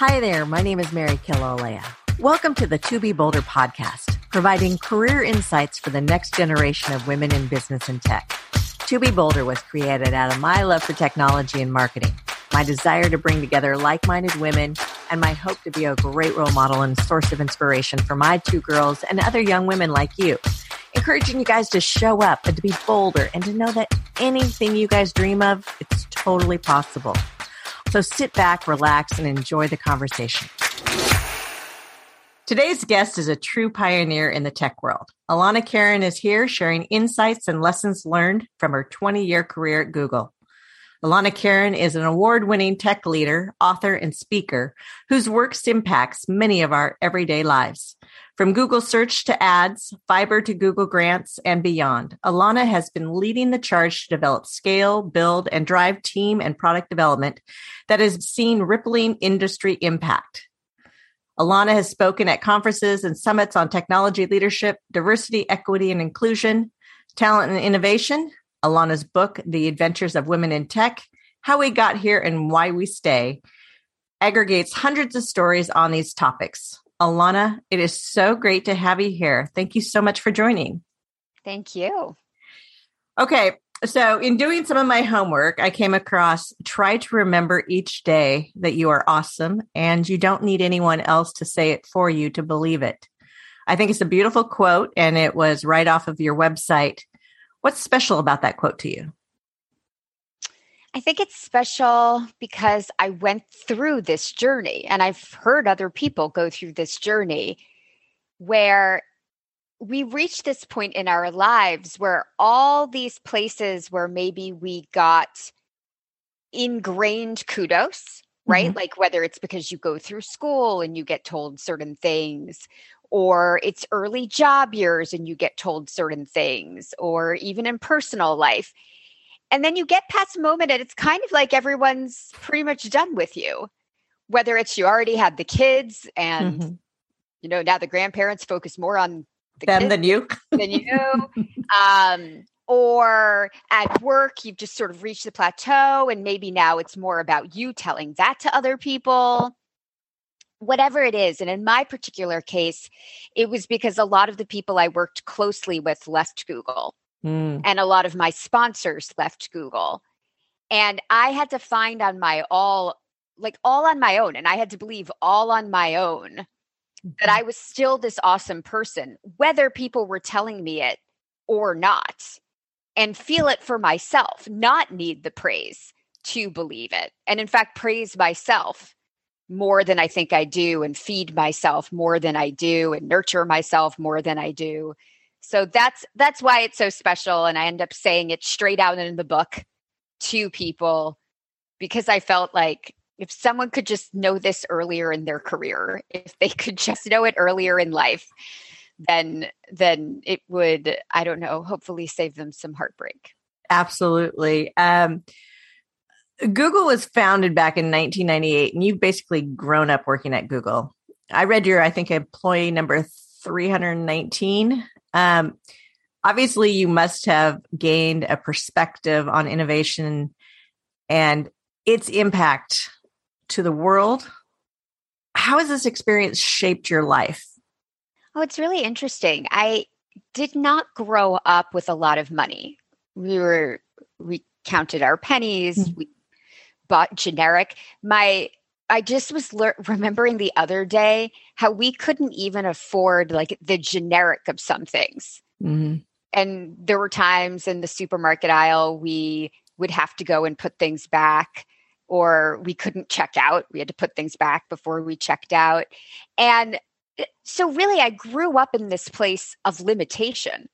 Hi there, my name is Mary Kilolea. Welcome to the To Be Bolder podcast, providing career insights for the next generation of women in business and tech. To Be Bolder was created out of my love for technology and marketing, my desire to bring together like minded women, and my hope to be a great role model and source of inspiration for my two girls and other young women like you. Encouraging you guys to show up and to be bolder and to know that anything you guys dream of, it's totally possible. So sit back, relax, and enjoy the conversation. Today's guest is a true pioneer in the tech world. Alana Karen is here sharing insights and lessons learned from her 20 year career at Google. Alana Karen is an award winning tech leader, author, and speaker whose works impacts many of our everyday lives. From Google search to ads, fiber to Google grants, and beyond, Alana has been leading the charge to develop scale, build, and drive team and product development that has seen rippling industry impact. Alana has spoken at conferences and summits on technology leadership, diversity, equity, and inclusion, talent and innovation. Alana's book, The Adventures of Women in Tech How We Got Here and Why We Stay, aggregates hundreds of stories on these topics. Alana, it is so great to have you here. Thank you so much for joining. Thank you. Okay, so in doing some of my homework, I came across try to remember each day that you are awesome and you don't need anyone else to say it for you to believe it. I think it's a beautiful quote and it was right off of your website. What's special about that quote to you? I think it's special because I went through this journey and I've heard other people go through this journey where we reach this point in our lives where all these places where maybe we got ingrained kudos, right? Mm-hmm. Like whether it's because you go through school and you get told certain things, or it's early job years and you get told certain things, or even in personal life and then you get past a moment and it's kind of like everyone's pretty much done with you. Whether it's you already had the kids and mm-hmm. you know, now the grandparents focus more on the them than you. than you. um, or at work, you've just sort of reached the plateau, and maybe now it's more about you telling that to other people whatever it is. And in my particular case, it was because a lot of the people I worked closely with left Google. Mm. And a lot of my sponsors left Google. And I had to find on my all, like all on my own. And I had to believe all on my own mm-hmm. that I was still this awesome person, whether people were telling me it or not, and feel it for myself, not need the praise to believe it. And in fact, praise myself more than I think I do, and feed myself more than I do, and nurture myself more than I do so that's that's why it's so special and I end up saying it straight out in the book to people because I felt like if someone could just know this earlier in their career, if they could just know it earlier in life, then then it would I don't know, hopefully save them some heartbreak. Absolutely. Um Google was founded back in 1998 and you've basically grown up working at Google. I read your I think employee number 319 um, obviously, you must have gained a perspective on innovation and its impact to the world. How has this experience shaped your life? Oh, it's really interesting. I did not grow up with a lot of money. We were, we counted our pennies, mm-hmm. we bought generic. My I just was le- remembering the other day how we couldn't even afford like the generic of some things. Mm-hmm. And there were times in the supermarket aisle we would have to go and put things back or we couldn't check out. We had to put things back before we checked out. And eh, so really I grew up in this place of limitation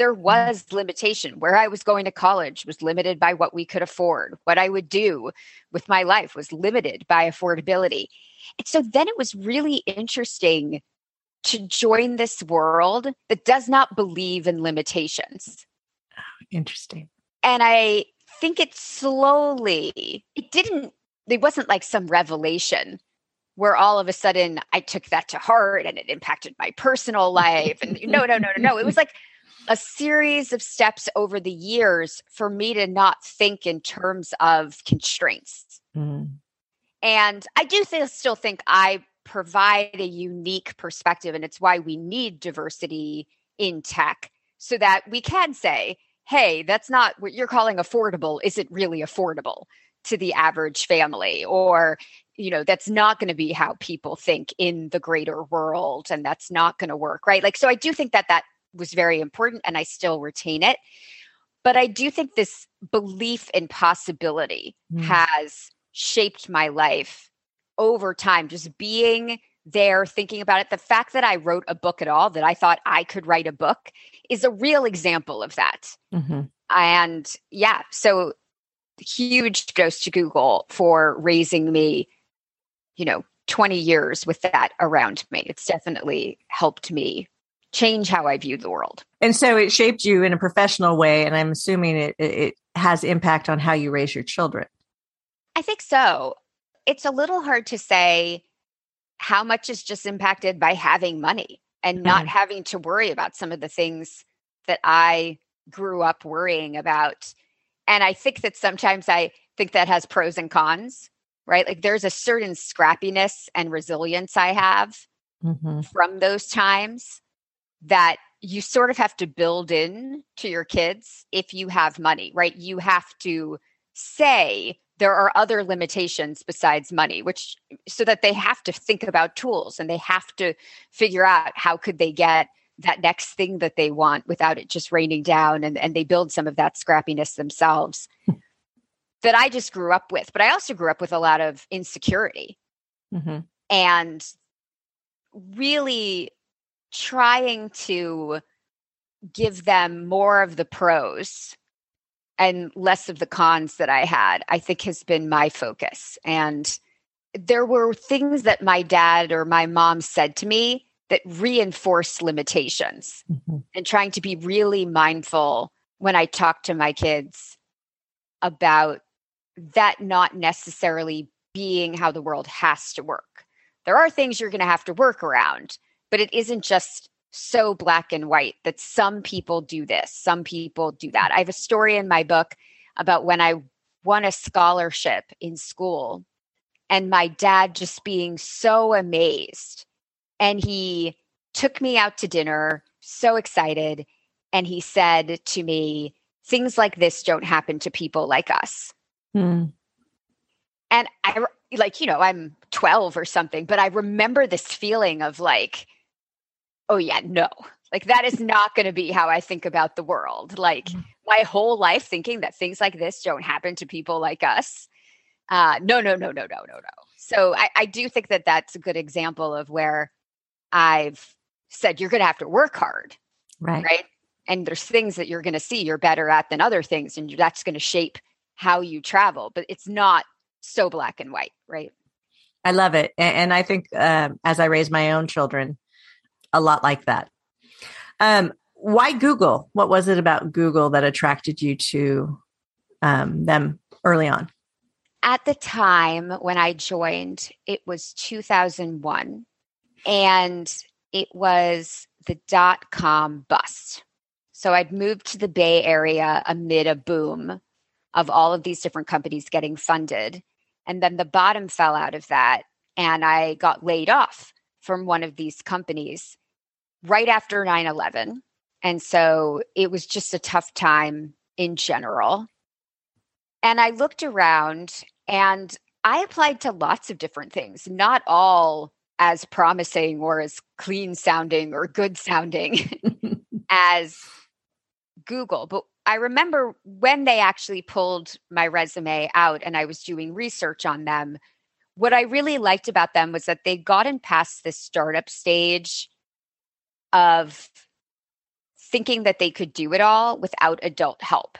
there mm-hmm. was limitation where i was going to college was limited by what we could afford what i would do with my life was limited by affordability and so then it was really interesting to join this world that does not believe in limitations interesting and i think it slowly it didn't it wasn't like some revelation where all of a sudden I took that to heart and it impacted my personal life. And no, no, no, no, no. It was like a series of steps over the years for me to not think in terms of constraints. Mm. And I do th- still think I provide a unique perspective, and it's why we need diversity in tech so that we can say, hey, that's not what you're calling affordable. Is it really affordable to the average family? Or, you know, that's not going to be how people think in the greater world, and that's not going to work, right? Like, so I do think that that was very important, and I still retain it. But I do think this belief in possibility mm. has shaped my life over time, just being there thinking about it. The fact that I wrote a book at all, that I thought I could write a book, is a real example of that. Mm-hmm. And yeah, so huge goes to Google for raising me, you know, 20 years with that around me. It's definitely helped me change how I view the world. And so it shaped you in a professional way. And I'm assuming it, it has impact on how you raise your children. I think so. It's a little hard to say how much is just impacted by having money and not mm-hmm. having to worry about some of the things that I grew up worrying about. And I think that sometimes I think that has pros and cons, right? Like there's a certain scrappiness and resilience I have mm-hmm. from those times that you sort of have to build in to your kids if you have money, right? You have to say there are other limitations besides money which so that they have to think about tools and they have to figure out how could they get that next thing that they want without it just raining down and, and they build some of that scrappiness themselves that i just grew up with but i also grew up with a lot of insecurity mm-hmm. and really trying to give them more of the pros and less of the cons that I had, I think has been my focus. And there were things that my dad or my mom said to me that reinforced limitations mm-hmm. and trying to be really mindful when I talk to my kids about that not necessarily being how the world has to work. There are things you're going to have to work around, but it isn't just so black and white that some people do this, some people do that. I have a story in my book about when I won a scholarship in school and my dad just being so amazed. And he took me out to dinner, so excited. And he said to me, Things like this don't happen to people like us. Hmm. And I, like, you know, I'm 12 or something, but I remember this feeling of like, oh yeah, no. Like that is not going to be how I think about the world. Like mm. my whole life thinking that things like this don't happen to people like us. Uh, no, no, no, no, no, no, no. So I, I do think that that's a good example of where I've said you're going to have to work hard, right? Right. And there's things that you're going to see you're better at than other things, and that's going to shape how you travel. But it's not so black and white, right? I love it, and, I think um, as I raise my own children, a lot like that. Um, why Google? What was it about Google that attracted you to um, them early on? At the time when I joined, it was 2001, and it was the dot com bust. So I'd moved to the Bay Area amid a boom of all of these different companies getting funded. And then the bottom fell out of that, and I got laid off from one of these companies right after 9 11. And so it was just a tough time in general. And I looked around and I applied to lots of different things, not all as promising or as clean sounding or good sounding as Google. But I remember when they actually pulled my resume out and I was doing research on them, what I really liked about them was that they'd gotten past the startup stage of thinking that they could do it all without adult help.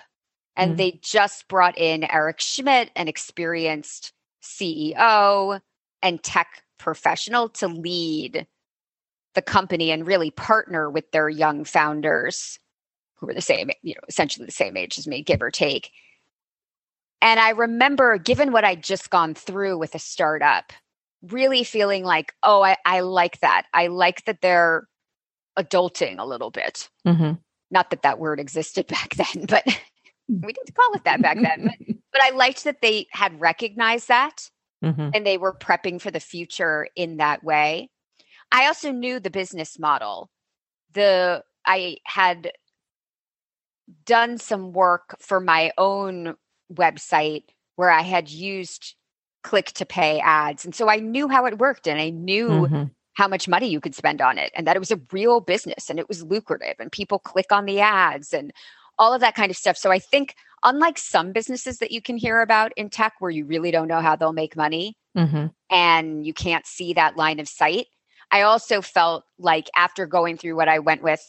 And mm-hmm. they just brought in Eric Schmidt, an experienced CEO and tech professional, to lead the company and really partner with their young founders who were the same, you know, essentially the same age as me, give or take. And I remember, given what I'd just gone through with a startup, really feeling like, oh, I, I like that. I like that they're adulting a little bit. Mm-hmm. Not that that word existed back then, but we didn't call it that back then. But, but I liked that they had recognized that mm-hmm. and they were prepping for the future in that way. I also knew the business model. The I had done some work for my own website where I had used click to pay ads. And so I knew how it worked and I knew mm-hmm. How much money you could spend on it and that it was a real business and it was lucrative and people click on the ads and all of that kind of stuff. So I think unlike some businesses that you can hear about in tech where you really don't know how they'll make money mm-hmm. and you can't see that line of sight, I also felt like after going through what I went with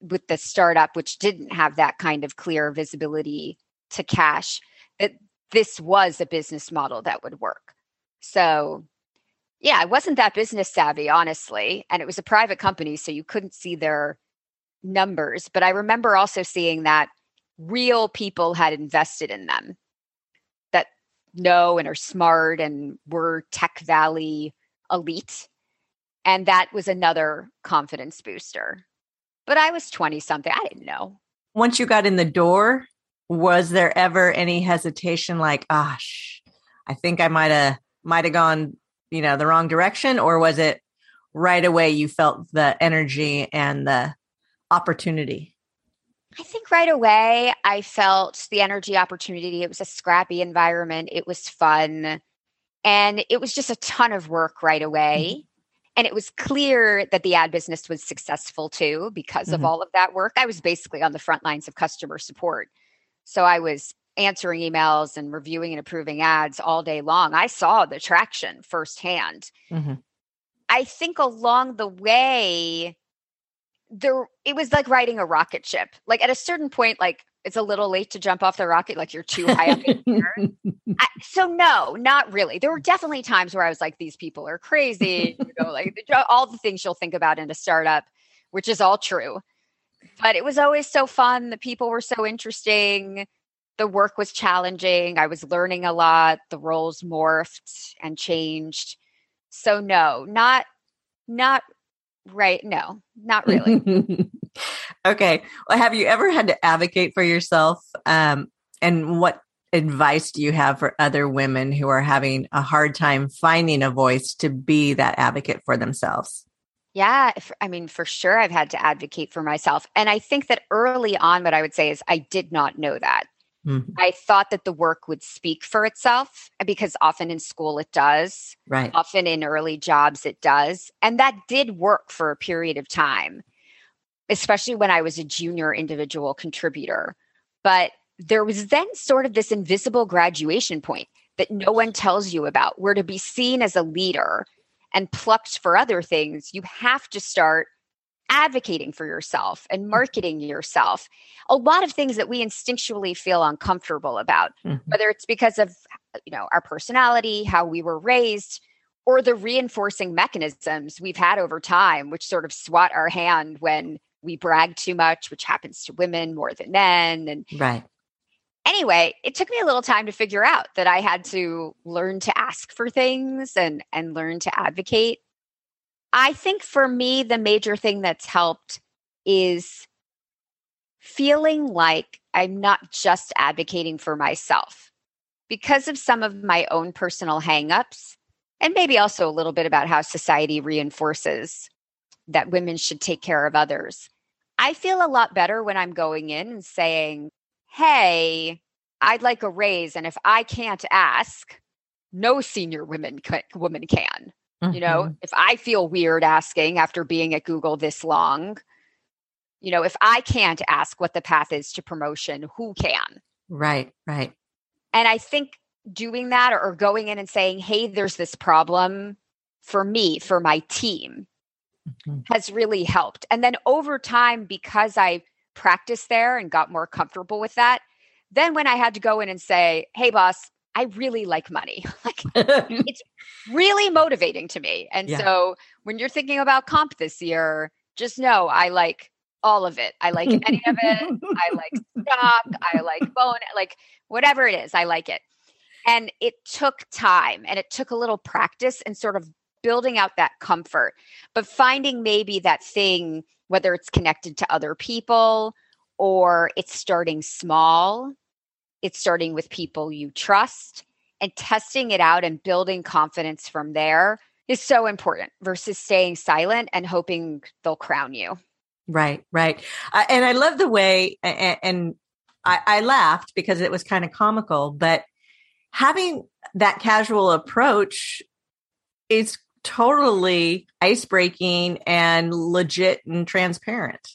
with the startup, which didn't have that kind of clear visibility to cash, that this was a business model that would work. So, yeah, I wasn't that business savvy, honestly. And it was a private company, so you couldn't see their numbers. But I remember also seeing that real people had invested in them that know and are smart and were Tech Valley elite. And that was another confidence booster. But I was 20 something. I didn't know. Once you got in the door, was there ever any hesitation like, ah, gosh, I think I might have might have gone, you know, the wrong direction? Or was it right away you felt the energy and the opportunity? I think right away I felt the energy opportunity. It was a scrappy environment. It was fun. And it was just a ton of work right away. Mm-hmm. And it was clear that the ad business was successful too because mm-hmm. of all of that work. I was basically on the front lines of customer support. So I was answering emails and reviewing and approving ads all day long. I saw the traction firsthand. Mm-hmm. I think along the way, there it was like riding a rocket ship. Like at a certain point, like it's a little late to jump off the rocket, like you're too high up in the air. I, so no, not really. There were definitely times where I was like, these people are crazy. you know, like all the things you'll think about in a startup, which is all true. But it was always so fun. The people were so interesting. The work was challenging. I was learning a lot. The roles morphed and changed. So no, not not right. No, not really. okay. Well, have you ever had to advocate for yourself? Um, and what advice do you have for other women who are having a hard time finding a voice to be that advocate for themselves? Yeah, I mean, for sure, I've had to advocate for myself. And I think that early on, what I would say is I did not know that. Mm-hmm. I thought that the work would speak for itself because often in school it does. Right. Often in early jobs it does. And that did work for a period of time, especially when I was a junior individual contributor. But there was then sort of this invisible graduation point that no one tells you about, where to be seen as a leader and plucked for other things, you have to start advocating for yourself and mm. marketing yourself. A lot of things that we instinctually feel uncomfortable about, mm-hmm. whether it's because of you know our personality, how we were raised, or the reinforcing mechanisms we've had over time, which sort of swat our hand when we brag too much, which happens to women more than men. And right anyway, it took me a little time to figure out that I had to learn to ask for things and and learn to advocate. I think for me the major thing that's helped is feeling like I'm not just advocating for myself. Because of some of my own personal hangups and maybe also a little bit about how society reinforces that women should take care of others. I feel a lot better when I'm going in and saying, hey, I'd like a raise. And if I can't ask, no senior women woman can. Mm-hmm. You know, mm-hmm. if I feel weird asking after being at Google this long, you know, if I can't ask what the path is to promotion, who can? Right, right. And I think doing that or, or going in and saying, hey, there's this problem for me, for my team, mm-hmm. has really helped. And then over time, because I practiced there and got more comfortable with that. Then when I had to go in and say, "Hey boss, I really like money." like it's really motivating to me. And yeah. so when you're thinking about comp this year, just know I like all of it. I like any of it. I like stock, I like bone, like whatever it is, I like it. And it took time and it took a little practice and sort of building out that comfort, but finding maybe that thing whether it's connected to other people or it's starting small, it's starting with people you trust, and testing it out and building confidence from there is so important versus staying silent and hoping they'll crown you. Right, right. Uh, and I love the way, and, and I, I laughed because it was kind of comical, but having that casual approach is totally ice breaking and legit and transparent.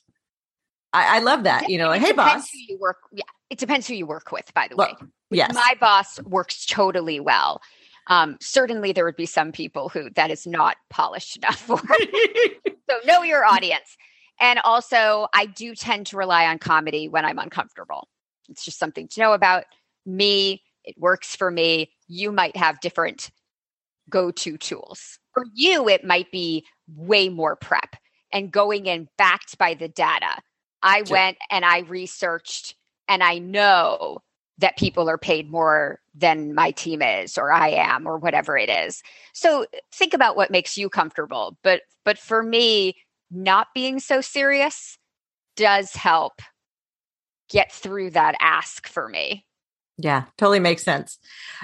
I, I love that. You know, like, hey, boss. you work. Yeah, it depends who you work with. By the way, yes, my boss works totally well. Um, certainly, there would be some people who that is not polished enough for. so know your audience. And also, I do tend to rely on comedy when I'm uncomfortable. It's just something to know about me. It works for me. You might have different go to tools. For you, it might be way more prep and going in backed by the data. I sure. went and I researched, and I know that people are paid more than my team is or I am or whatever it is. So think about what makes you comfortable. But but for me, not being so serious does help get through that ask for me. Yeah, totally makes sense.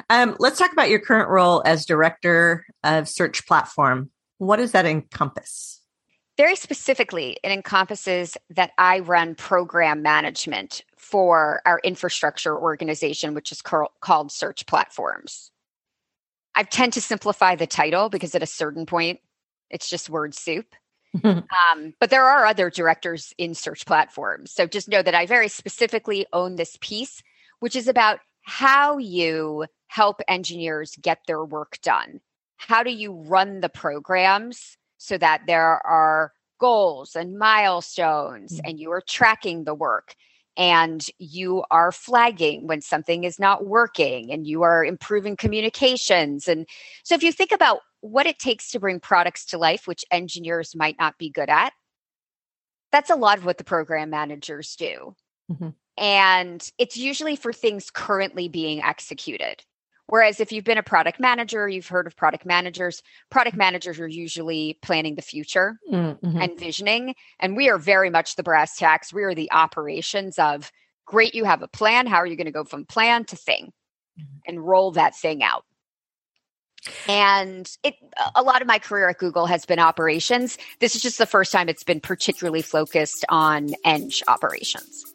Um, let's talk about your current role as director of search platform. What does that encompass? Very specifically, it encompasses that I run program management for our infrastructure organization, which is called Search Platforms. I tend to simplify the title because at a certain point, it's just word soup. um, but there are other directors in search platforms. So just know that I very specifically own this piece, which is about how you help engineers get their work done. How do you run the programs so that there are goals and milestones mm-hmm. and you are tracking the work? and you are flagging when something is not working and you are improving communications. And so, if you think about what it takes to bring products to life, which engineers might not be good at. That's a lot of what the program managers do. Mm-hmm. And it's usually for things currently being executed. Whereas if you've been a product manager, you've heard of product managers, product managers are usually planning the future mm-hmm. and visioning. And we are very much the brass tacks. We are the operations of great, you have a plan. How are you going to go from plan to thing mm-hmm. and roll that thing out? And it a lot of my career at Google has been operations. This is just the first time it's been particularly focused on eng operations.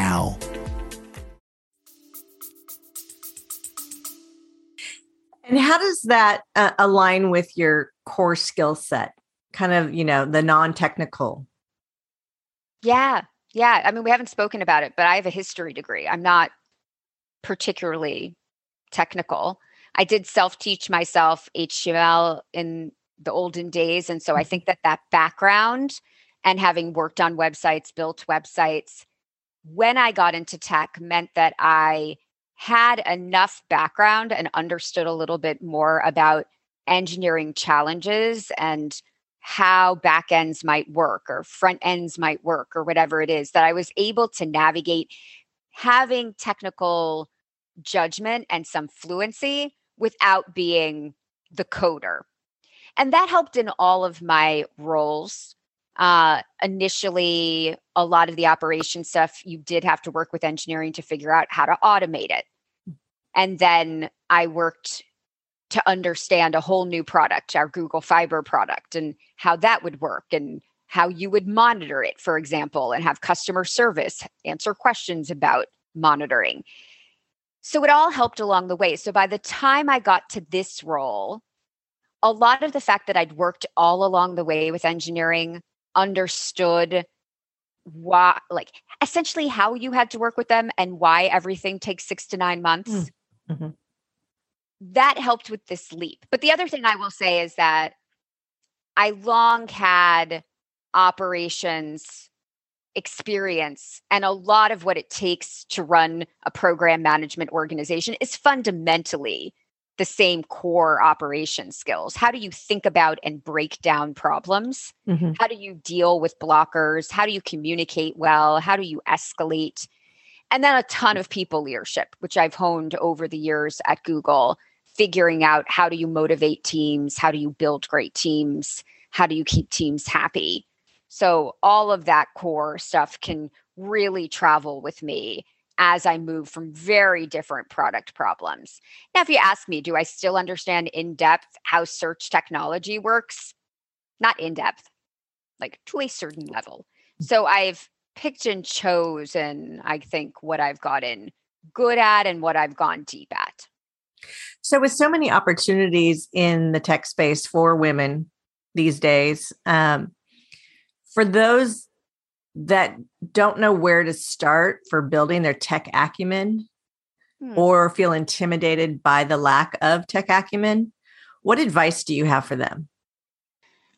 now. And how does that uh, align with your core skill set? Kind of, you know, the non technical. Yeah. Yeah. I mean, we haven't spoken about it, but I have a history degree. I'm not particularly technical. I did self teach myself HTML in the olden days. And so I think that that background and having worked on websites, built websites, when I got into tech meant that I had enough background and understood a little bit more about engineering challenges and how back ends might work or front ends might work or whatever it is that I was able to navigate having technical judgment and some fluency without being the coder. And that helped in all of my roles uh, initially, a lot of the operation stuff, you did have to work with engineering to figure out how to automate it. And then I worked to understand a whole new product, our Google Fiber product, and how that would work and how you would monitor it, for example, and have customer service answer questions about monitoring. So it all helped along the way. So by the time I got to this role, a lot of the fact that I'd worked all along the way with engineering understood why like essentially how you had to work with them and why everything takes six to nine months. Mm, mm-hmm. that helped with this leap. But the other thing i will say is that i long had operations experience and a lot of what it takes to run a program management organization is fundamentally the same core operation skills. How do you think about and break down problems? Mm-hmm. How do you deal with blockers? How do you communicate well? How do you escalate? And then a ton of people leadership, which I've honed over the years at Google, figuring out how do you motivate teams? How do you build great teams? How do you keep teams happy? So all of that core stuff can really travel with me as I move from very different product problems. Now, if you ask me, do I still understand in depth how search technology works? Not in depth, like to a certain level. So I've picked and chosen, I think, what I've gotten good at and what I've gone deep at. So, with so many opportunities in the tech space for women these days, um, for those that don't know where to start for building their tech acumen hmm. or feel intimidated by the lack of tech acumen, what advice do you have for them?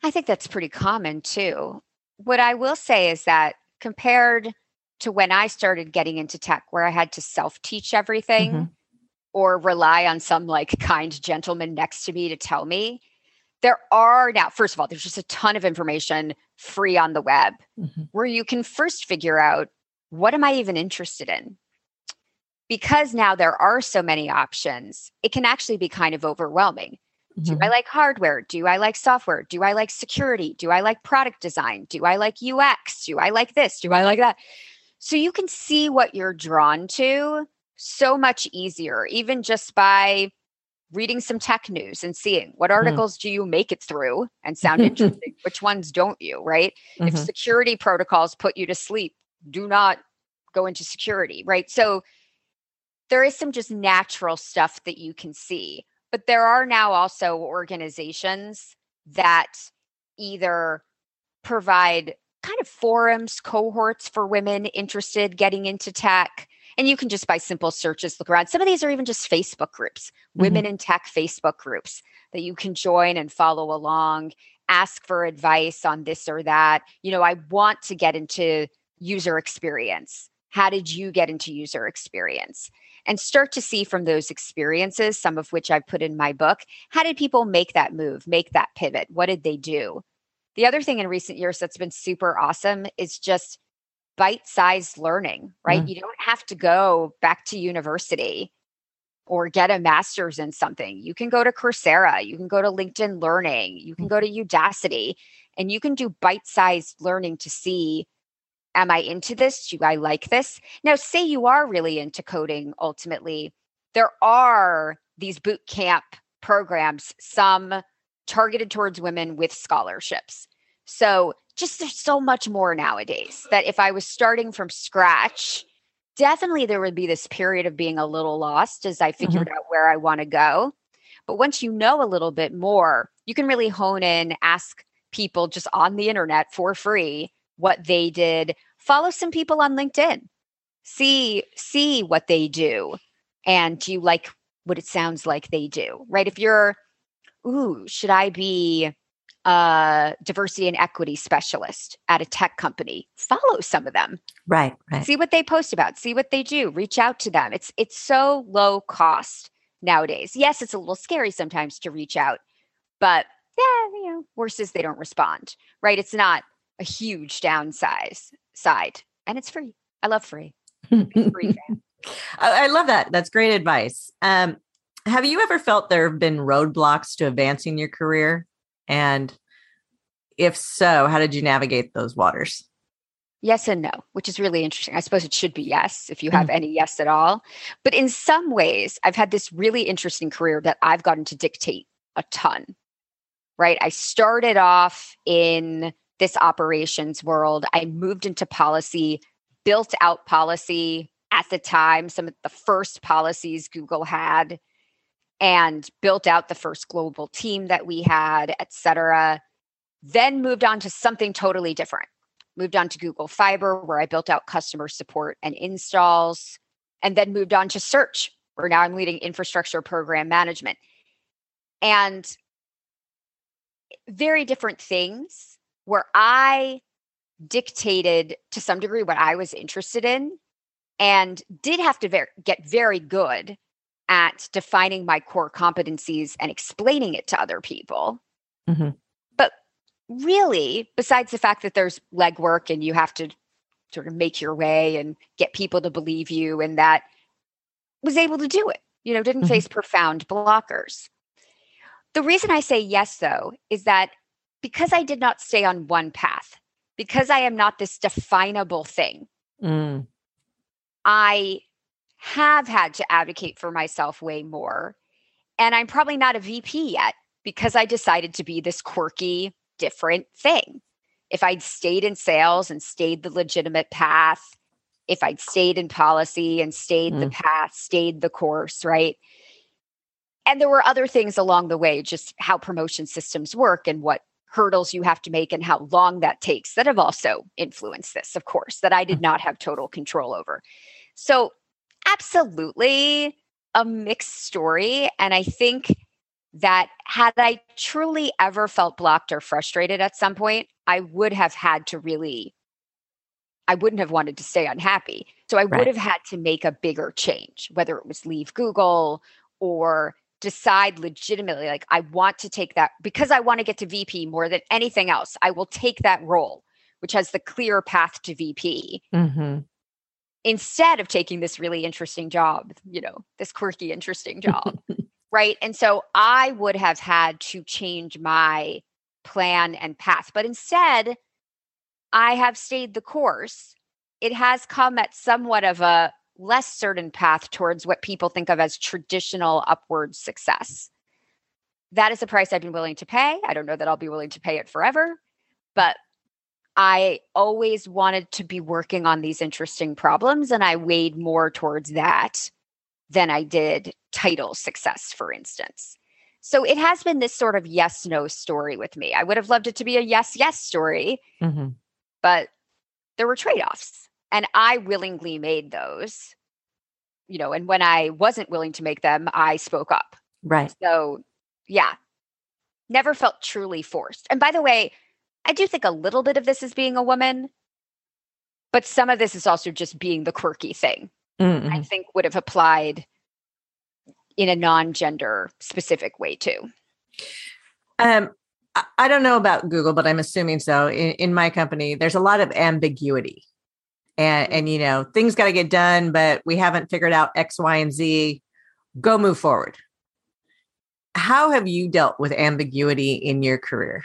I think that's pretty common too. What I will say is that compared to when I started getting into tech, where I had to self teach everything mm-hmm. or rely on some like kind gentleman next to me to tell me, there are now, first of all, there's just a ton of information free on the web mm-hmm. where you can first figure out what am I even interested in? Because now there are so many options, it can actually be kind of overwhelming. Mm-hmm. Do I like hardware? Do I like software? Do I like security? Do I like product design? Do I like UX? Do I like this? Do I like that? So you can see what you're drawn to so much easier, even just by reading some tech news and seeing what mm-hmm. articles mm. do you make it through and sound interesting which ones don't you right mm-hmm. if security protocols put you to sleep do not go into security right so there is some just natural stuff that you can see but there are now also organizations that either provide kind of forums cohorts for women interested getting into tech and you can just by simple searches look around. Some of these are even just Facebook groups, mm-hmm. women in tech Facebook groups that you can join and follow along, ask for advice on this or that. You know, I want to get into user experience. How did you get into user experience? And start to see from those experiences, some of which I've put in my book, how did people make that move, make that pivot? What did they do? The other thing in recent years that's been super awesome is just bite sized learning, right? Mm. You don't have to go back to university or get a master's in something. You can go to Coursera, you can go to LinkedIn Learning, you can go to. Udacity, and you can do bite sized learning to see Am I into this? Do I like this? Now, say you are really into coding ultimately, there are these boot camp programs, some targeted towards women with scholarships. So just there's so much more nowadays that if I was starting from scratch, definitely there would be this period of being a little lost as I figured mm-hmm. out where I want to go. But once you know a little bit more, you can really hone in, ask people just on the internet for free what they did. Follow some people on LinkedIn. See see what they do and do you like what it sounds like they do, right? If you're ooh, should I be a diversity and equity specialist at a tech company. Follow some of them. Right right. See what they post about. See what they do. Reach out to them. It's it's so low cost nowadays. Yes it's a little scary sometimes to reach out but yeah you know worse is they don't respond right? It's not a huge downside side and it's free. I love free, free I, I love that. That's great advice. Um have you ever felt there have been roadblocks to advancing your career and if so, how did you navigate those waters? Yes and no, which is really interesting. I suppose it should be yes if you have mm-hmm. any yes at all. But in some ways, I've had this really interesting career that I've gotten to dictate a ton, right? I started off in this operations world. I moved into policy, built out policy at the time, some of the first policies Google had and built out the first global team that we had, et cetera. Then moved on to something totally different. Moved on to Google Fiber, where I built out customer support and installs, and then moved on to search, where now I'm leading infrastructure program management. And very different things where I dictated to some degree what I was interested in and did have to ver- get very good at defining my core competencies and explaining it to other people. Mm-hmm. But really, besides the fact that there's legwork and you have to sort of make your way and get people to believe you, and that was able to do it, you know, didn't mm-hmm. face profound blockers. The reason I say yes, though, is that because I did not stay on one path, because I am not this definable thing, mm. I have had to advocate for myself way more. And I'm probably not a VP yet because I decided to be this quirky, different thing. If I'd stayed in sales and stayed the legitimate path, if I'd stayed in policy and stayed mm. the path, stayed the course, right? And there were other things along the way, just how promotion systems work and what hurdles you have to make and how long that takes that have also influenced this, of course, that I did not have total control over. So absolutely a mixed story. And I think that had I truly ever felt blocked or frustrated at some point, I would have had to really, I wouldn't have wanted to stay unhappy. So I right. would have had to make a bigger change, whether it was leave Google or decide legitimately, like, I want to take that because I want to get to VP more than anything else. I will take that role, which has the clear path to VP. Mm-hmm instead of taking this really interesting job, you know, this quirky, interesting job. right. And so I would have had to change my plan and path. But instead, I have stayed the course. It has come at somewhat of a less certain path towards what people think of as traditional upward success. That is a price I've been willing to pay. I don't know that I'll be willing to pay it forever, but I always wanted to be working on these interesting problems, and I weighed more towards that than I did title success, for instance. So it has been this sort of yes no story with me. I would have loved it to be a yes yes story, mm-hmm. but there were trade offs, and I willingly made those. You know, and when I wasn't willing to make them, I spoke up. Right. So, yeah, never felt truly forced. And by the way, I do think a little bit of this is being a woman, but some of this is also just being the quirky thing. Mm-hmm. I think would have applied in a non-gender specific way too. Um, I don't know about Google, but I'm assuming so. In, in my company, there's a lot of ambiguity, and and you know things got to get done, but we haven't figured out X, Y, and Z. Go move forward. How have you dealt with ambiguity in your career?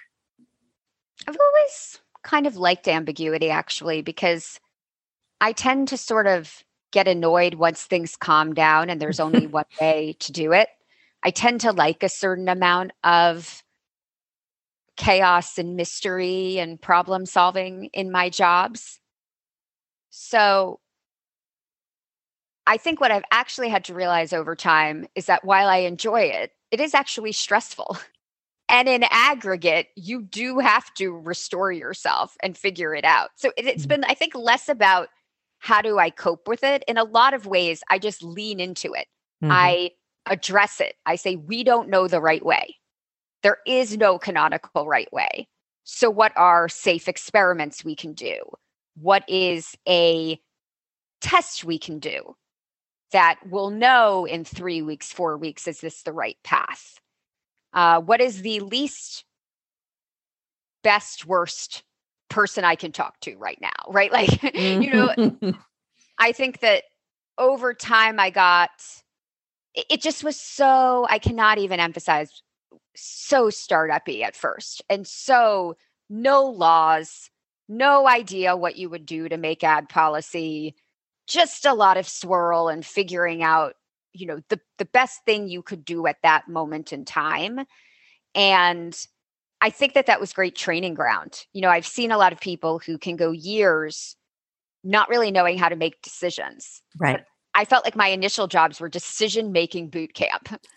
I've always kind of liked ambiguity actually because I tend to sort of get annoyed once things calm down and there's only one way to do it. I tend to like a certain amount of chaos and mystery and problem solving in my jobs. So I think what I've actually had to realize over time is that while I enjoy it, it is actually stressful. and in aggregate you do have to restore yourself and figure it out. So it, has mm-hmm. been i think less about how do i cope with it? In a lot of ways i just lean into it. Mm-hmm. i address it. I say we don't know the right way. There is no canonical right way. So what are safe experiments we can do? What is a test we can do that will know in three weeks four weeks is this the right path uh, what is the least best worst person I can talk to right now, right? Like, you know, I think that over time I got it, it just was so I cannot even emphasize so startupy at first and so no laws, no idea what you would do to make ad policy, just a lot of swirl and figuring out you know the the best thing you could do at that moment in time. And i think that that was great training ground. You know i've seen a lot of people who can go years not really knowing how to make decisions right. I felt like my initial jobs were decision making boot camp.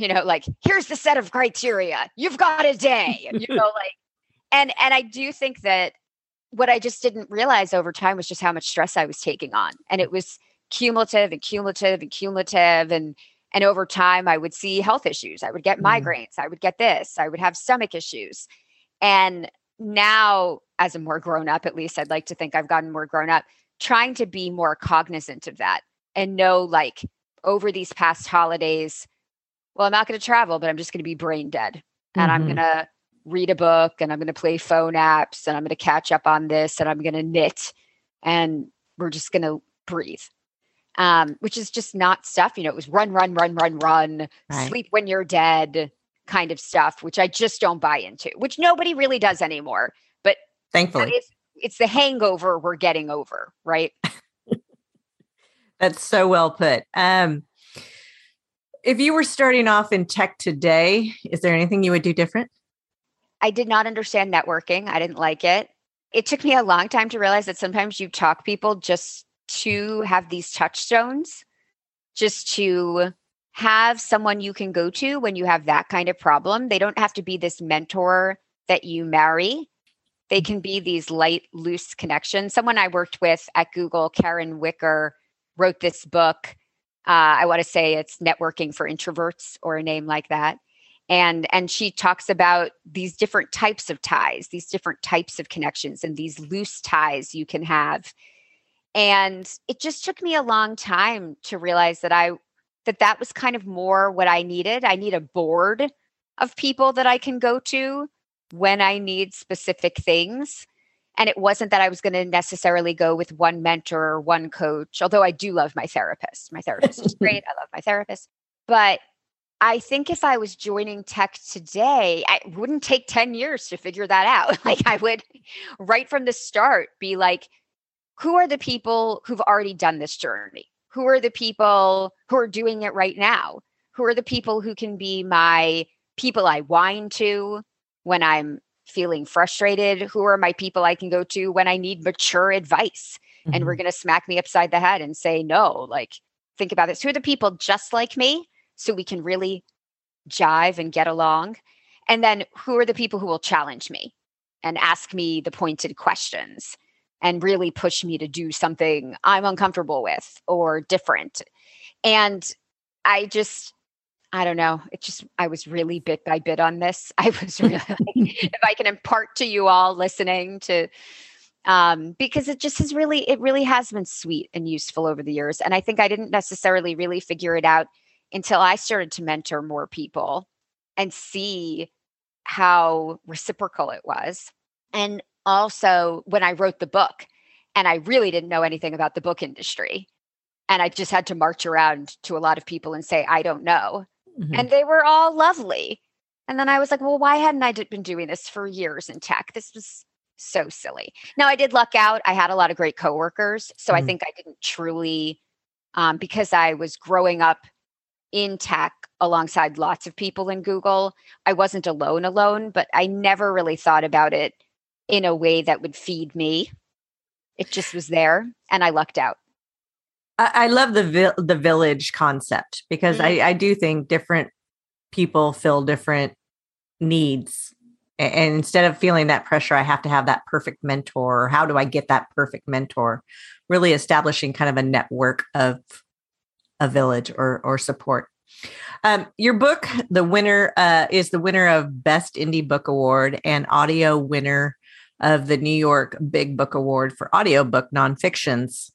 You know like here's the set of criteria. You've got a day. You know like and and i do think that what i just didn't realize over time was just how much stress i was taking on. And it was cumulative and cumulative and cumulative and and over time i would see health issues i would get mm-hmm. migraines i would get this i would have stomach issues and now, as a more grown up, at least I'd like to think I've gotten more grown up, trying to be more cognizant of that and know like over these past holidays, well, I'm not going to travel, but I'm just going to be brain dead. And mm-hmm. I'm going to read a book and I'm going to play phone apps and I'm going to catch up on this and I'm going to knit and we're just going to breathe. Um, which is just not stuff, you know, it was run, run, run, run, run, right. sleep when you're dead kind of stuff, which I just don't buy into, which nobody really does anymore. But thankfully, it's, it's the hangover we're getting over, right? That's so well put. Um, if you were starting off in tech today, is there anything you would do different? I did not understand networking. I didn't like it. It took me a long time to realize that sometimes you talk people just to have these touchstones, just to have someone you can go to when you have that kind of problem. They don't have to be this mentor that you marry. They can be these light, loose connections. Someone I worked with at Google, Karen Wickre, wrote this book. Uh, I want to say it's Networking for Introverts or a name like that and and she talks about these different types of ties these different types of connections and these loose ties you can have and it just took me a long time to realize that i that that was kind of more what i needed. I need a board of people that i can go to when i need specific things and it wasn't that i was going to necessarily go with one mentor or one coach although i do love my therapist. My therapist is great. I love my therapist. But I think if I was joining tech today, it wouldn't take 10 years to figure that out. like I would right from the start be like, who are the people who've already done this journey? Who are the people who are doing it right now? Who are the people who can be my people I whine to when I'm feeling frustrated? Who are my people I can go to when I need mature advice? Mm-hmm. And we're mm-hmm. going to smack me upside the head and say, no, like, think about this. Who are the people just like me so we can really jive and get along? And then who are the people who will challenge me and ask me the pointed questions and really push me to do something I'm uncomfortable with or different? And I just, I don't know. It just, I was really bit by bit on this. I was really, like, if I can impart to you all listening to, um, because it just has really, it really has been sweet and useful over the years. And I think I didn't necessarily really figure it out until I started to mentor more people and see how reciprocal it was. And also when I wrote the book, and I really didn't know anything about the book industry. And I just had to march around to a lot of people and say, I don't know. Mm-hmm. And they were all lovely. And then I was like, well, why hadn't I been doing this for years in tech? This was so silly. Now I did luck out. I had a lot of great coworkers. So mm-hmm. I think I didn't truly, um, because I was growing up in tech alongside lots of people in Google. I wasn't alone, alone, but I never really thought about it in a way that would feed me. It just was there, and I lucked out. I, I love the vi- the village concept because mm-hmm. I, I do think different people fill different needs and instead of feeling that pressure i have to have that perfect mentor or how do i get that perfect mentor really establishing kind of a network of a village or or support. Um, your book, the winner, uh, is the winner of Best Indie Book Award and audio winner of the New York Big Book Award for audiobook nonfictions.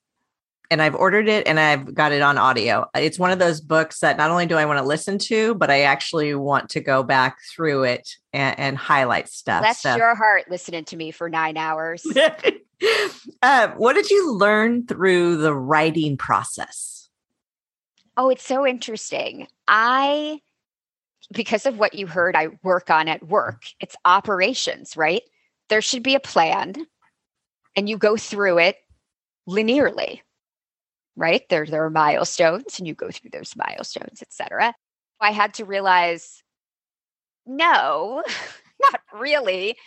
And I've ordered it and I've got it on audio. It's one of those books that not only do I want to listen to, but I actually want to go back through it and, and highlight stuff. Bless so. your heart listening to me for nine hours. uh, what did you learn through the writing process? Oh, it's so interesting. I, because of what you heard, I work on at work, it's operations, right? There should be a plan and you go through it linearly, right? There, there are milestones and you go through those milestones, etc. I had to realize, no, not really.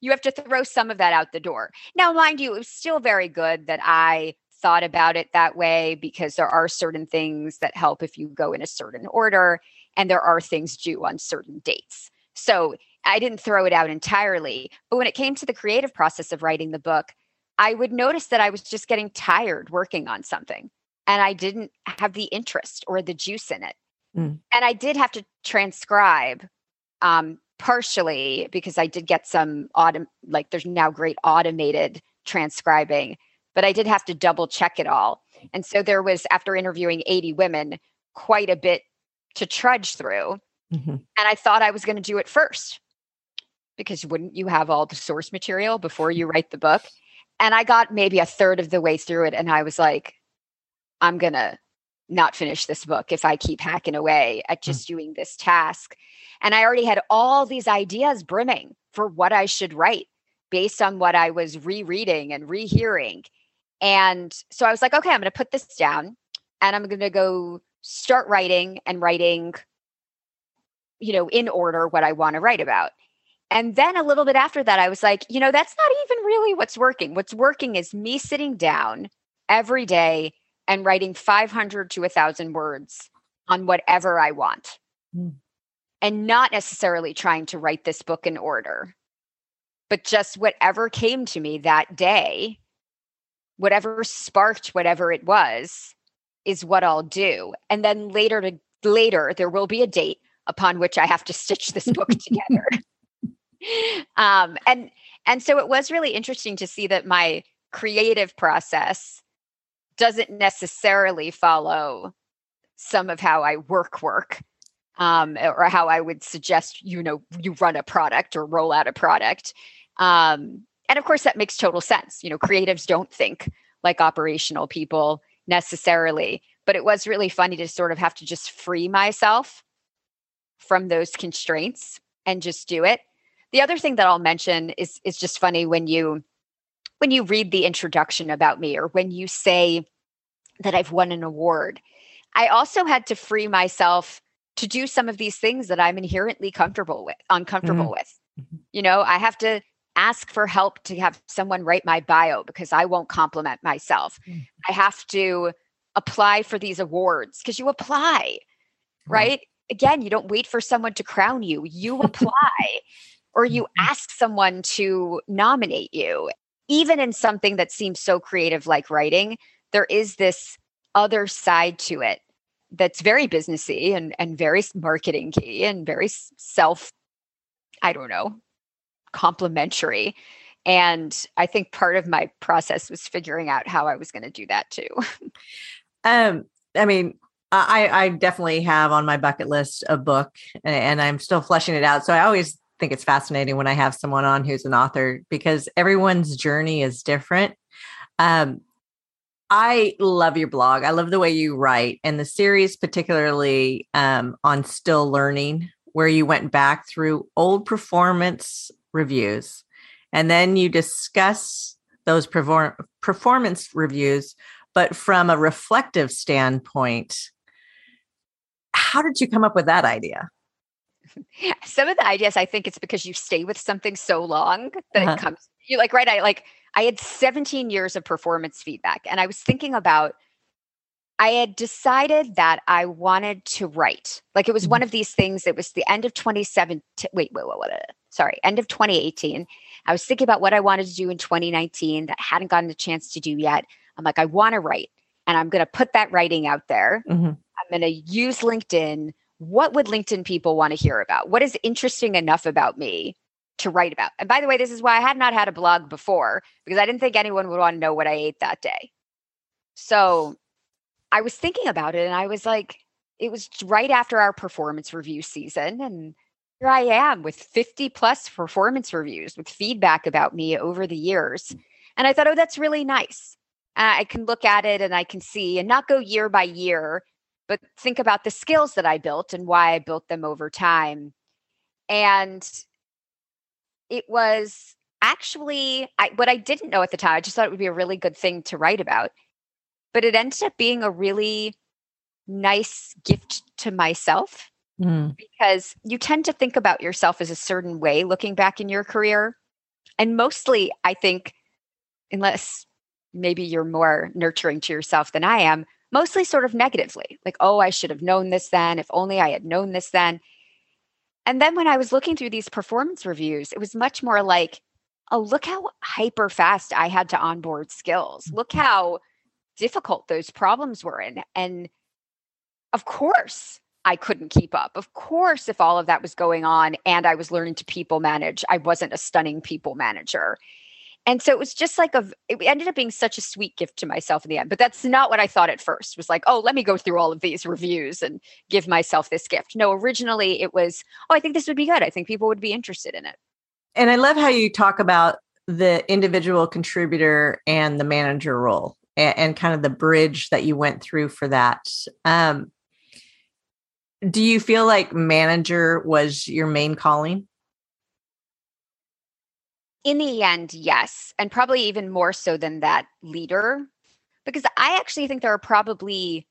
You have to throw some of that out the door. Now, mind you, it was still very good that I thought about it that way because there are certain things that help if you go in a certain order and there are things due on certain dates. So I didn't throw it out entirely. But when it came to the creative process of writing the book, I would notice that I was just getting tired working on something and I didn't have the interest or the juice in it. Mm. And I did have to transcribe um, partially because I did get some autom like there's now great automated transcribing, but I did have to double check it all. And so there was after interviewing 80 women, quite a bit to trudge through. Mm-hmm. And I thought I was going to do it first because wouldn't you have all the source material before you write the book? And I got maybe a third of the way through it and I was like I'm going to not finish this book if I keep hacking away at hmm. just mm-hmm. doing this task. And I already had all these ideas brimming for what I should write based on what I was rereading and rehearing. And so I was like, okay, I'm going to put this down and I'm going to go start writing and writing, you know, in order what I want to write about. And then a little bit after that, I was like, you know, that's not even really what's working. What's working is me sitting down every day and writing 500 to 1,000 words on whatever I want. Mm and not necessarily trying to write this book in order, but just whatever came to me that day, whatever sparked whatever it was, is what I'll do. And then later to later there will be a date upon which I have to stitch this book together. Um, and and so it was really interesting to see that my creative process doesn't necessarily follow some of how I work work um, or how I would suggest you know you run a product or roll out a product. Um, and of course, that makes total sense. You know, creatives don't think like operational people necessarily, but it was really funny to sort of have to just free myself from those constraints and just do it. The other thing that I'll mention is is just funny when you when you read the introduction about me or when you say that I've won an award. I also had to free myself to do some of these things that I'm inherently comfortable with, uncomfortable mm-hmm. with. Mm-hmm. You know, I have to ask for help to have someone write my bio because I won't compliment myself. Mm-hmm. I have to apply for these awards because you apply, right? right? Again, you don't wait for someone to crown you, you apply or you mm-hmm. ask someone to nominate you. Even in something that seems so creative like writing, there is this other side to it that's very businessy and and very marketing key and very self i don't know complimentary and i think part of my process was figuring out how i was going to do that too um i mean i i definitely have on my bucket list a book and i'm still fleshing it out so i always think it's fascinating when i have someone on who's an author because everyone's journey is different um I love your blog. I love the way you write and the series, particularly um, on still learning, where you went back through old performance reviews and then you discuss those perform- performance reviews, but from a reflective standpoint. How did you come up with that idea? Some of the ideas, I think it's because you stay with something so long that uh-huh. it comes. You like, right? I like I had 17 years of performance feedback, and I was thinking about I had decided that I wanted to write. Like it was mm-hmm. one of these things. It was the end of 2017. Wait, wait, wait, wait, sorry, end of 2018. I was thinking about what I wanted to do in 2019 that hadn't gotten a chance to do yet. I'm like, I want to write, and I'm going to put that writing out there. Mm-hmm. I'm going to use LinkedIn. What would LinkedIn people want to hear about? What is interesting enough about me to write about. And by the way, this is why I had not had a blog before because I didn't think anyone would want to know what I ate that day. So I was thinking about it and I was like, it was right after our performance review season. And here I am with 50 plus performance reviews with feedback about me over the years. And I thought, oh, that's really nice. I can look at it and I can see and not go year by year, but think about the skills that I built and why I built them over time. And it was actually I, what I didn't know at the time. I just thought it would be a really good thing to write about. But it ended up being a really nice gift to myself mm. because you tend to think about yourself as a certain way looking back in your career. And mostly, I think, unless maybe you're more nurturing to yourself than I am, mostly sort of negatively like, oh, I should have known this then. If only I had known this then. And then when I was looking through these performance reviews, it was much more like, oh, look how hyper fast I had to onboard skills. Look mm-hmm. how difficult those problems were. And, and of course, I couldn't keep up. Of course, if all of that was going on and I was learning to people manage, I wasn't a stunning people manager. And so it was just like a it ended up being such a sweet gift to myself in the end. But that's not what I thought at first. It was like, oh, let me go through all of these reviews and give myself this gift. No, originally it was, oh, I think this would be good. I think people would be interested in it. And I love how you talk about the individual contributor and the manager role and, and kind of the bridge that you went through for that. Um, do you feel like manager was your main calling? In the end, yes. And probably even more so than that leader, because I actually think there are probably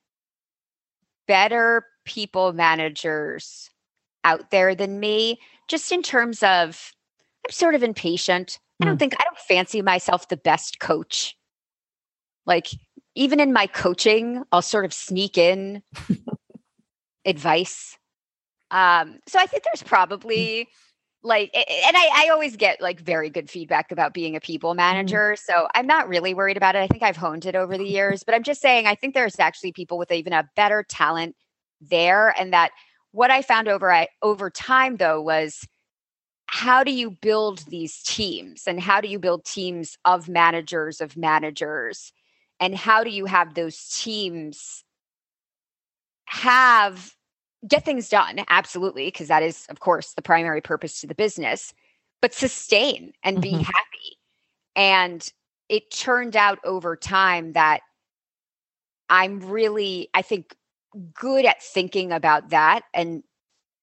better people managers out there than me, just in terms of I'm sort of impatient. I don't mm. think I don't fancy myself the best coach. Like, even in my coaching, I'll sort of sneak in advice. Um, so I think there's probably like and I, I always get like very good feedback about being a people mm-hmm. manager so i'm not really worried about it i think i've honed it over the years but i'm just saying i think there's actually people with even a better talent there and that what i found over I, over time though was how do you build these teams and how do you build teams of managers of managers and how do you have those teams have get things done absolutely because that is of course the primary purpose to the business but sustain and be mm-hmm. happy. And it turned out over time that i'm really i think good at thinking about that and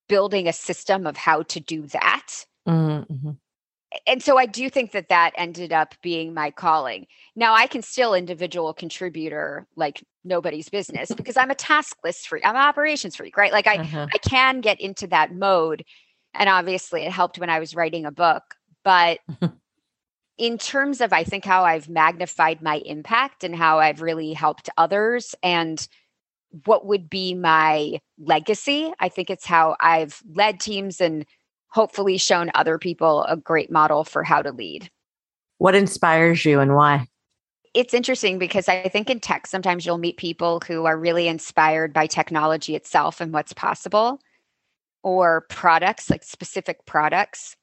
building a system of how to do that. Mm-hmm and so I do think that that ended up being my calling. Now I can still individual contributor like nobody's business because I'm a task list freak. I'm an operations freak, right? Like I uh-huh. I can get into that mode. And obviously it helped when I was writing a book. But in terms of I think how I've magnified my impact and how I've really helped others and what would be my legacy, I think it's how I've led teams and hopefully shown other people a great model for how to lead. What inspires you and why? It's interesting because I think in tech, sometimes you'll meet people who are really inspired by technology itself and what's possible, or products, like specific products.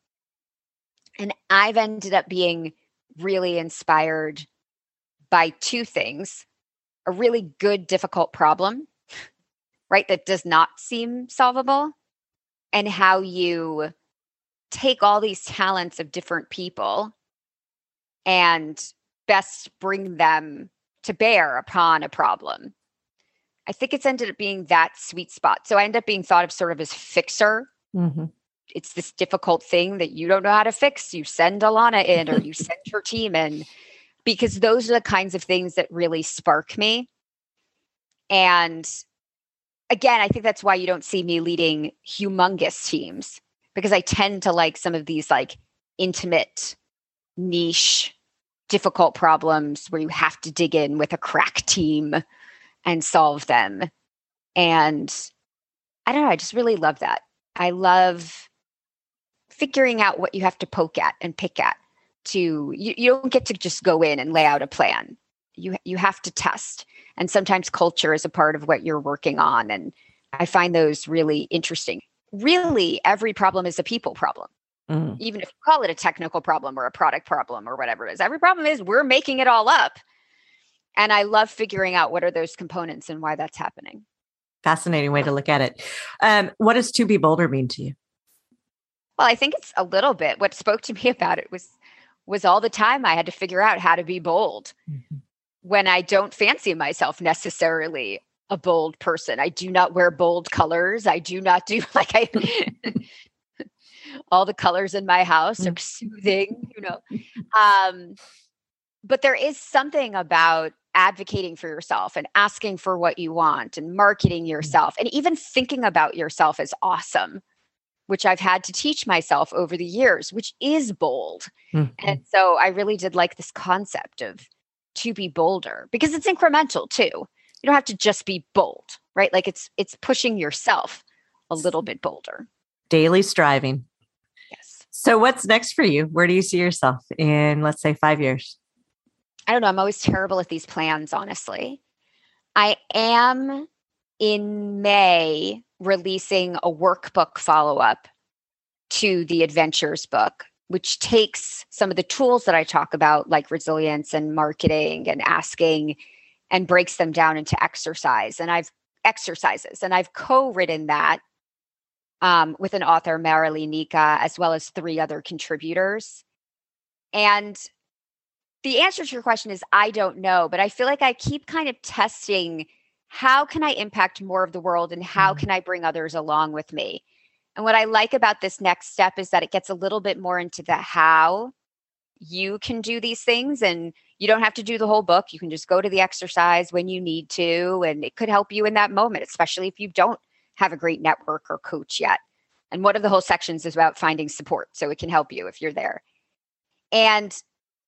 And I've ended up being really inspired by two things a really good, difficult problem, right? That does not seem solvable and how you take all these talents of different people and best bring them to bear upon a problem. I think it's ended up being that sweet spot. So I end up being thought of sort of as fixer. Mm-hmm. It's this difficult thing that you don't know how to fix. You send Alana in or you send your team in because those are the kinds of things that really spark me. And again, I think that's why you don't see me leading humongous teams because I tend to like some of these like intimate, niche, difficult problems where you have to dig in with a crack team and solve them. And I don't know, I just really love that. I love figuring out what you have to poke at and pick at to you, you don't get to just go in and lay out a plan. You you have to test. And sometimes culture is a part of what you're working on. And I find those really interesting really every problem is a people problem. Mm. Even if you call it a technical problem or a product problem or whatever it is, every problem is we're making it all up. And I love figuring out what are those components and why that's happening. Fascinating way to look at it. Um, what does to be bolder mean to you? Well, I think it's a little bit. What spoke to me about it was was all the time I had to figure out how to be bold mm-hmm. When I don't fancy myself necessarily a bold person. I do not wear bold colors. I do not do like I all the colors in my house are mm. soothing, you know. Um, but there is something about advocating for yourself and asking for what you want and marketing mm. yourself and even thinking about yourself as awesome which I've had to teach myself over the years, which is bold. Mm-hmm. And so I really did like this concept of to be bolder because it's incremental too you don't have to just be bold, right? Like it's it's pushing yourself a little bit bolder. Daily striving. Yes. So what's next for you? Where do you see yourself in let's say 5 years? I don't know, I'm always terrible at these plans, honestly. I am in May releasing a workbook follow up to the adventures book, which takes some of the tools that I talk about, like resilience and marketing and asking, and breaks them down into exercise. And I've exercises, and I've co written that um, with an author, Marily Nika, as well as three other contributors. And the answer to your question is I don't know, but I feel like I keep kind of testing how can I impact more of the world and how mm-hmm. can I bring others along with me? And what I like about this next step is that it gets a little bit more into the how you can do these things and you don't have to do the whole book. You can just go to the exercise when you need to and it could help you in that moment, especially if you don't have a great network or coach yet. And one of the whole sections is about finding support so it can help you if you're there. And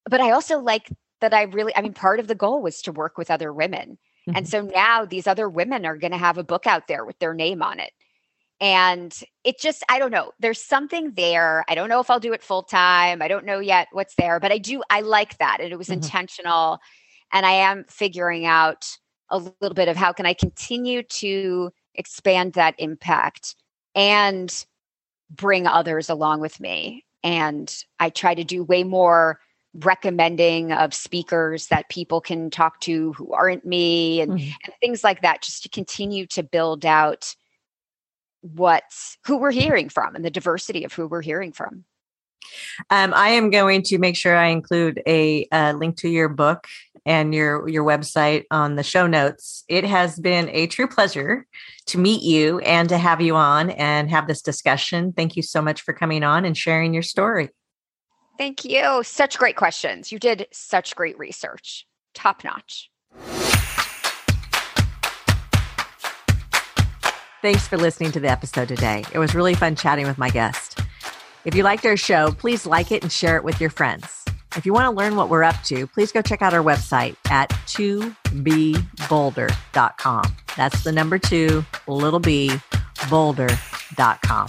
but I also like that I really I mean part of the goal was to work with other women. Mm-hmm. And so now these other women are going to have a book out there with their name on it. And it just, I don't know, there's something there. I don't know if I'll do it full time. I don't know yet what's there, but I do, I like that. And it was mm-hmm. intentional. And I am figuring out a little bit of how can I continue to expand that impact and bring others along with me. And I try to do way more recommending of speakers that people can talk to who aren't me and, mm-hmm. and things like that, just to continue to build out what's who we're hearing from and the diversity of who we're hearing from. Um, I am going to make sure I include a, a link to your book and your your website on the show notes. It has been a true pleasure to meet you and to have you on and have this discussion. Thank you so much for coming on and sharing your story. Thank you. Such great questions. You did such great research. Top notch. Thanks for listening to the episode today. It was really fun chatting with my guest. If you liked our show, please like it and share it with your friends. If you want to learn what we're up to, please go check out our website at 2bbolder.com. That's the number two, little b, bolder.com.